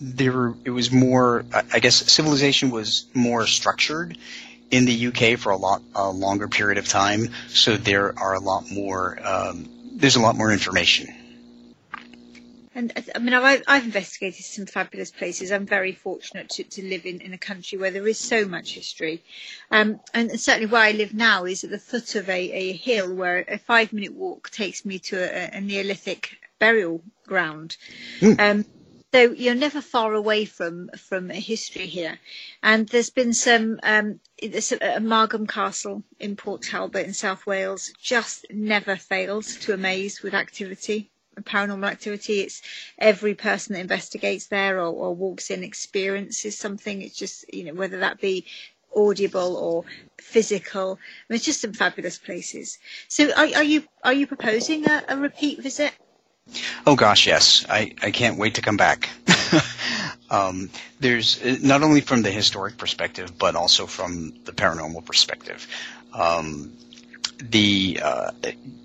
there it was more I guess civilization was more structured in the UK for a lot a longer period of time, so there are a lot more um, there's a lot more information. And I mean, I've, I've investigated some fabulous places. I'm very fortunate to, to live in, in a country where there is so much history. Um, and certainly where I live now is at the foot of a, a hill where a five minute walk takes me to a, a Neolithic burial ground. Mm. Um, so you're never far away from from history here. And there's been some um, a, Margam Castle in Port Talbot in South Wales just never fails to amaze with activity, paranormal activity. It's every person that investigates there or, or walks in experiences something. It's just you know whether that be audible or physical. I mean, it's just some fabulous places. So, are, are you are you proposing a, a repeat visit? Oh gosh, yes. I, I can't wait to come back. <laughs> um, there's not only from the historic perspective, but also from the paranormal perspective. Um, the uh,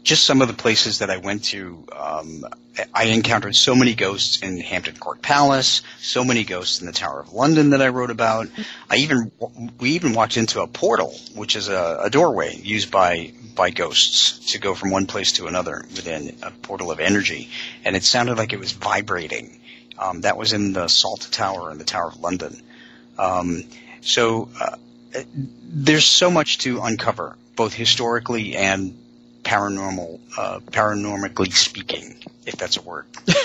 just some of the places that I went to, um, I encountered so many ghosts in Hampton Court Palace, so many ghosts in the Tower of London that I wrote about. I even we even walked into a portal, which is a, a doorway used by by ghosts to go from one place to another within a portal of energy, and it sounded like it was vibrating. Um, that was in the Salt Tower in the Tower of London. Um, so uh, there's so much to uncover, both historically and paranormal, uh, paranormally speaking, if that's a word. <laughs>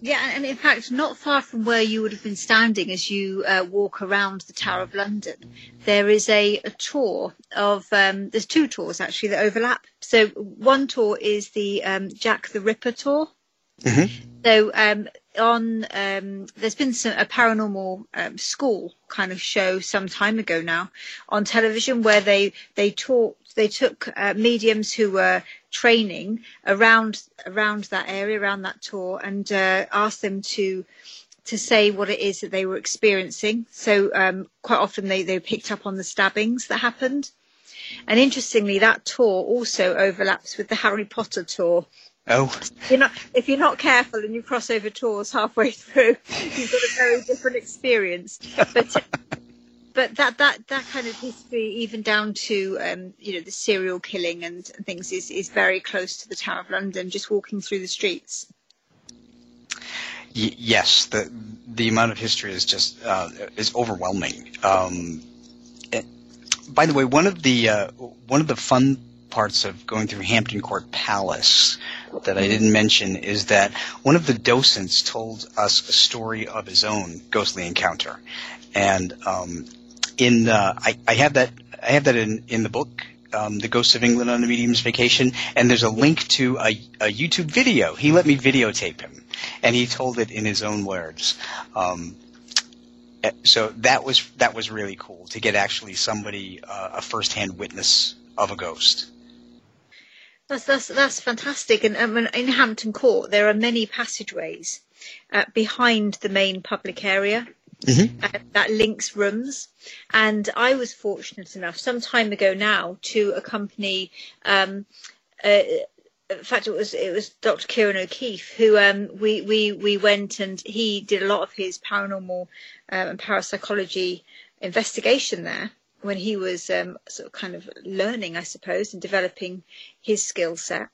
Yeah, and in fact, not far from where you would have been standing as you uh, walk around the Tower of London, there is a, a tour of. Um, there's two tours actually that overlap. So one tour is the um, Jack the Ripper tour. So um, on um, there's been some, a paranormal um, school kind of show some time ago now on television where they they talked they took uh, mediums who were training around around that area around that tour and uh, asked them to to say what it is that they were experiencing. So um, quite often they they picked up on the stabbings that happened. And interestingly, that tour also overlaps with the Harry Potter tour. Oh, You're not, if you're not careful and you cross over tours halfway <laughs> through, you've got a very different experience. But <laughs> but that that that kind of history, even down to um, you know the serial killing and, and things, is is very close to the Tower of London. Just walking through the streets. Y- yes, the the amount of history is just uh, is overwhelming. Um, it- by the way, one of the uh, one of the fun parts of going through Hampton Court Palace that I didn't mention is that one of the docents told us a story of his own ghostly encounter, and um, in I, I have that I have that in in the book. Um, the Ghosts of England on a Medium's Vacation, and there's a link to a, a YouTube video. He let me videotape him, and he told it in his own words. Um, eh, so that was that was really cool to get actually somebody uh, a first-hand witness of a ghost. That's that's that's fantastic. And um, in Hampton Court, there are many passageways uh, behind the main public area uh, that links rooms. And I was fortunate enough some time ago now to accompany. Um, uh, in fact, it was it was Dr. Ciarán O'Keeffe who um, we we we went and he did a lot of his paranormal um, and parapsychology investigation there when he was um, sort of kind of learning, I suppose, and developing his skill set.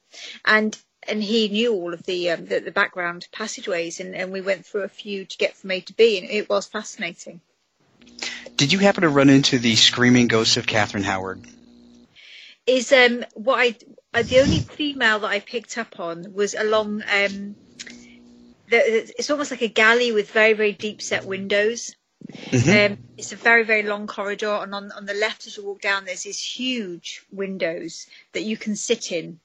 And and he knew all of the um, the, the background passageways, and, and we went through a few to get from A to B, and it was fascinating. Did you happen to run into the screaming ghost of Catherine Howard? Is um what I uh, the only female that I picked up on was along um the, it's almost like a galley with very very deep set windows. Um, it's a very, very long corridor, and on, on the left as you walk down, there's these huge windows that you can sit in.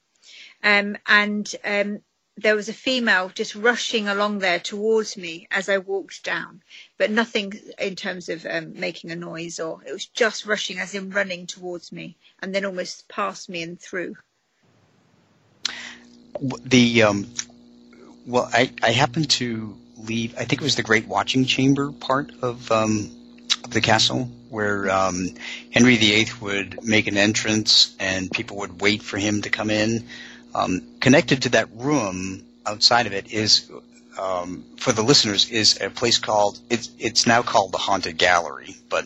Um, and um, there was a female just rushing along there towards me as I walked down, but nothing in terms of um, making a noise, or it was just rushing, as in running towards me, and then almost past me and through. The um, well, I I happened to leave. I think it was the Great Watching Chamber part of um, the castle where um, Henry VIII would make an entrance and people would wait for him to come in. Um, connected to that room outside of it is. Um, for the listeners, is a place called it's it's now called the Haunted Gallery, but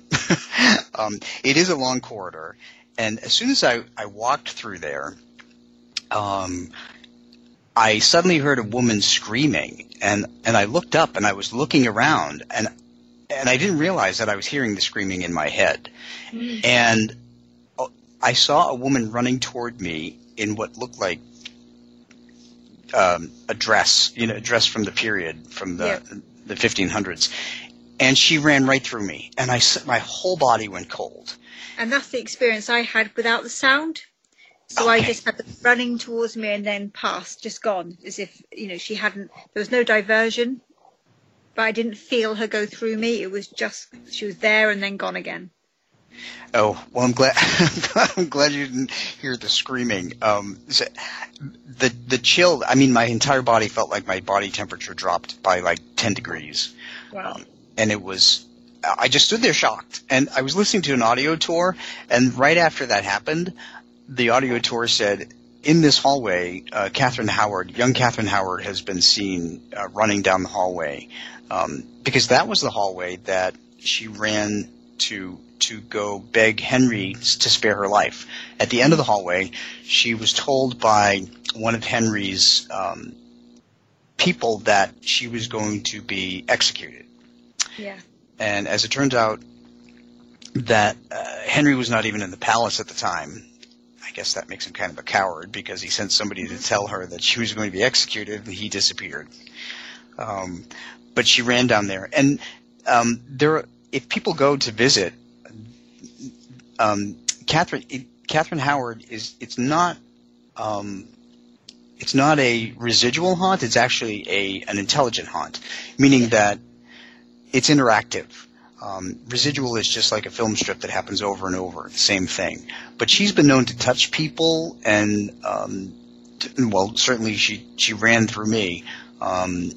<laughs> um, it is a long corridor. And as soon as I, I walked through there, um, I suddenly heard a woman screaming, and and I looked up and I was looking around, and and I didn't realize that I was hearing the screaming in my head, and uh, I saw a woman running toward me in what looked like um, a dress, you know, a dress from the period from the the 1500s, and she ran right through me, and I my whole body went cold. And that's the experience I had without the sound. So I just had them running towards me and then past, just gone, as if you know she hadn't. There was no diversion, but I didn't feel her go through me. It was just she was there and then gone again. Oh well, I'm glad. <laughs> I'm glad you didn't hear the screaming. Um, so- the the chill. I mean, my entire body felt like my body temperature dropped by like ten degrees, Wow. and it was. I just stood there shocked, and I was listening to an audio tour, and right after that happened, the audio tour said. In this hallway, uh, Catherine Howard, young Catherine Howard, has been seen uh, running down the hallway um, because that was the hallway that she ran to to go beg Henry to spare her life. At the end of the hallway, she was told by one of Henry's um, people that she was going to be executed. Yeah. And as it turns out, that uh, Henry was not even in the palace at the time. I guess that makes him kind of a coward because he sent somebody to tell her that she was going to be executed, and he disappeared. Um, but she ran down there, and um, there. If people go to visit, um, Catherine it, Catherine Howard is. It's not. Um, it's not a residual haunt. It's actually a an intelligent haunt, meaning that it's interactive. Um, residual is just like a film strip that happens over and over, the same thing. But she's been known to touch people, and um, t- well, certainly she she ran through me. Um,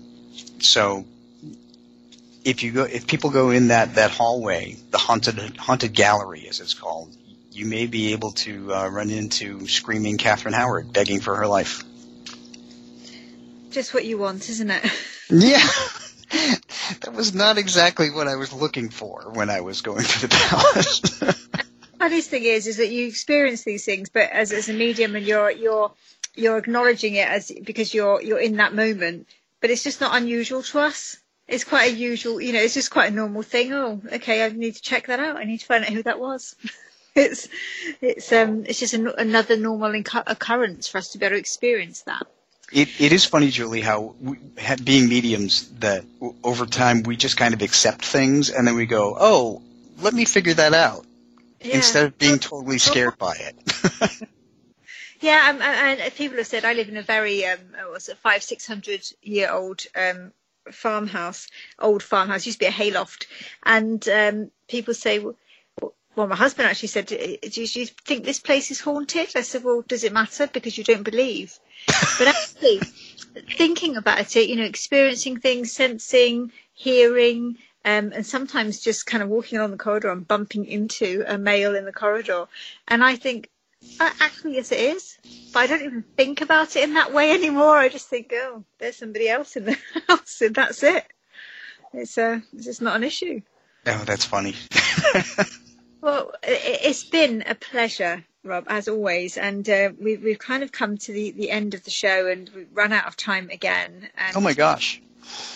so if you go, if people go in that that hallway, the haunted haunted gallery, as it's called, you may be able to uh, run into screaming Catherine Howard begging for her life. Just what you want, isn't it? Yeah. <laughs> <laughs> that was not exactly what I was looking for when I was going to the palace. <laughs> The funniest thing is, is that you experience these things, but as as a medium, and you're you're you're acknowledging it as because you're you're in that moment. But it's just not unusual to us. It's quite a usual, you know, it's just quite a normal thing. Oh, okay, I need to check that out. I need to find out who that was. <laughs> it's it's um it's just an, another normal incu- occurrence for us to be able to experience that. It, it is funny, Julie, how we, being mediums that over time we just kind of accept things and then we go, oh, let me figure that out Yeah. instead of being totally scared by it. <laughs> Yeah, um, and and people have said I live in a very um, uh, what's it, five six hundred year old um, farmhouse, old farmhouse. Used to be a hayloft, and um, people say, well, well, my husband actually said, do you, do you think this place is haunted? I said, well, does it matter because you don't believe? <laughs> But actually, thinking about it, you know, experiencing things, sensing, hearing. Um, and sometimes just kind of walking along the corridor and bumping into a male in the corridor. And I think, uh, actually, yes, it is. But I don't even think about it in that way anymore. I just think, oh, there's somebody else in the <laughs> house, and that's it. It's uh, it's just not an issue. oh, that's funny. <laughs> Well, it's been a pleasure, Rob, as always, and uh, we've we've kind of come to the, the end of the show, and we've run out of time again. And oh my gosh.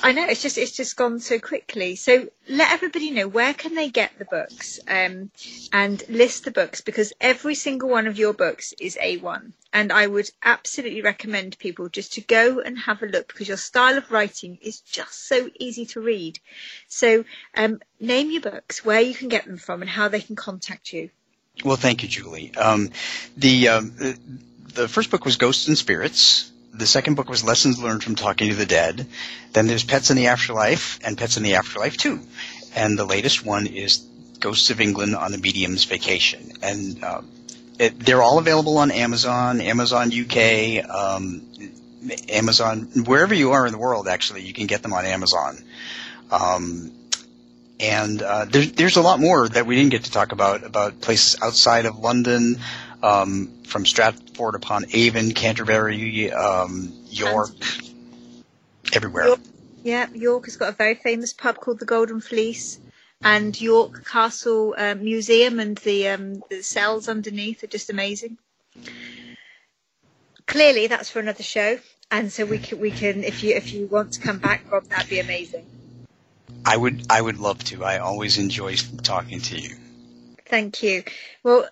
I know it's just it's just gone so quickly. So let everybody know where can they get the books, um, and list the books because every single one of your books is a one, and I would absolutely recommend people just to go and have a look because your style of writing is just so easy to read. So um, name your books, where you can get them from, and how they can contact you. Well, thank you, Julie. Um, the um, the- first book was Ghosts and Spirits. The second book was Lessons Learned from Talking to the Dead. Then there's Pets in the Afterlife and Pets in the Afterlife 2. And the latest one is Ghosts of England on a Medium's Vacation. And uh, it, they're all available on Amazon, Amazon UK, um, Amazon, wherever you are in the world, actually, you can get them on Amazon. Um, and uh, there's there's a lot more that we didn't get to talk about about places outside of London, um, from Stratford upon Avon, Canterbury, um, York, everywhere. York, yeah, York has got a very famous pub called the Golden Fleece, and York Castle um, Museum and the um, the cells underneath are just amazing. Clearly, that's for another show, and so we can we can if you if you want to come back, Rob, that'd be amazing. I would I would love to. I always enjoy talking to you. Thank you. Well,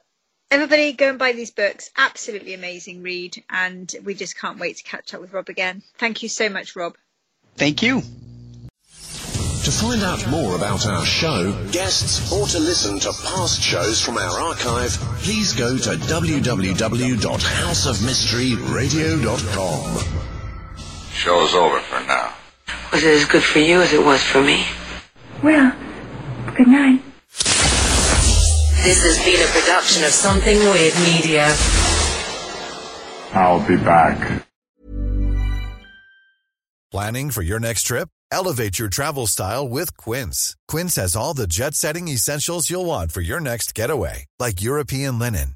everybody go and buy these books. Absolutely amazing read, and we just can't wait to catch up with Rob again. Thank you so much, Rob. Thank you. To find out more about our show, guests, or to listen to past shows from our archive, please go to www.houseofmysteryradio.com. Show's over for now. Was it as good for you as it was for me? Well, good night. This has been a production of Something Weird Media. I'll be back. Planning for your next trip? Elevate your travel style with Quince. Quince has all the jet setting essentials you'll want for your next getaway, like European linen,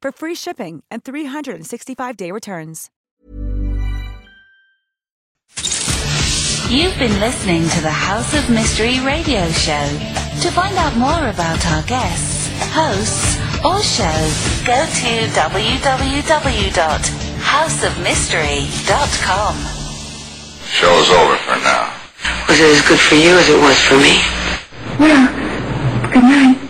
for free shipping and 365-day returns. You've been listening to the House of Mystery radio show. To find out more about our guests, hosts, or shows, go to www.houseofmystery.com. Show's over for now. Was it as good for you as it was for me? Well, good night.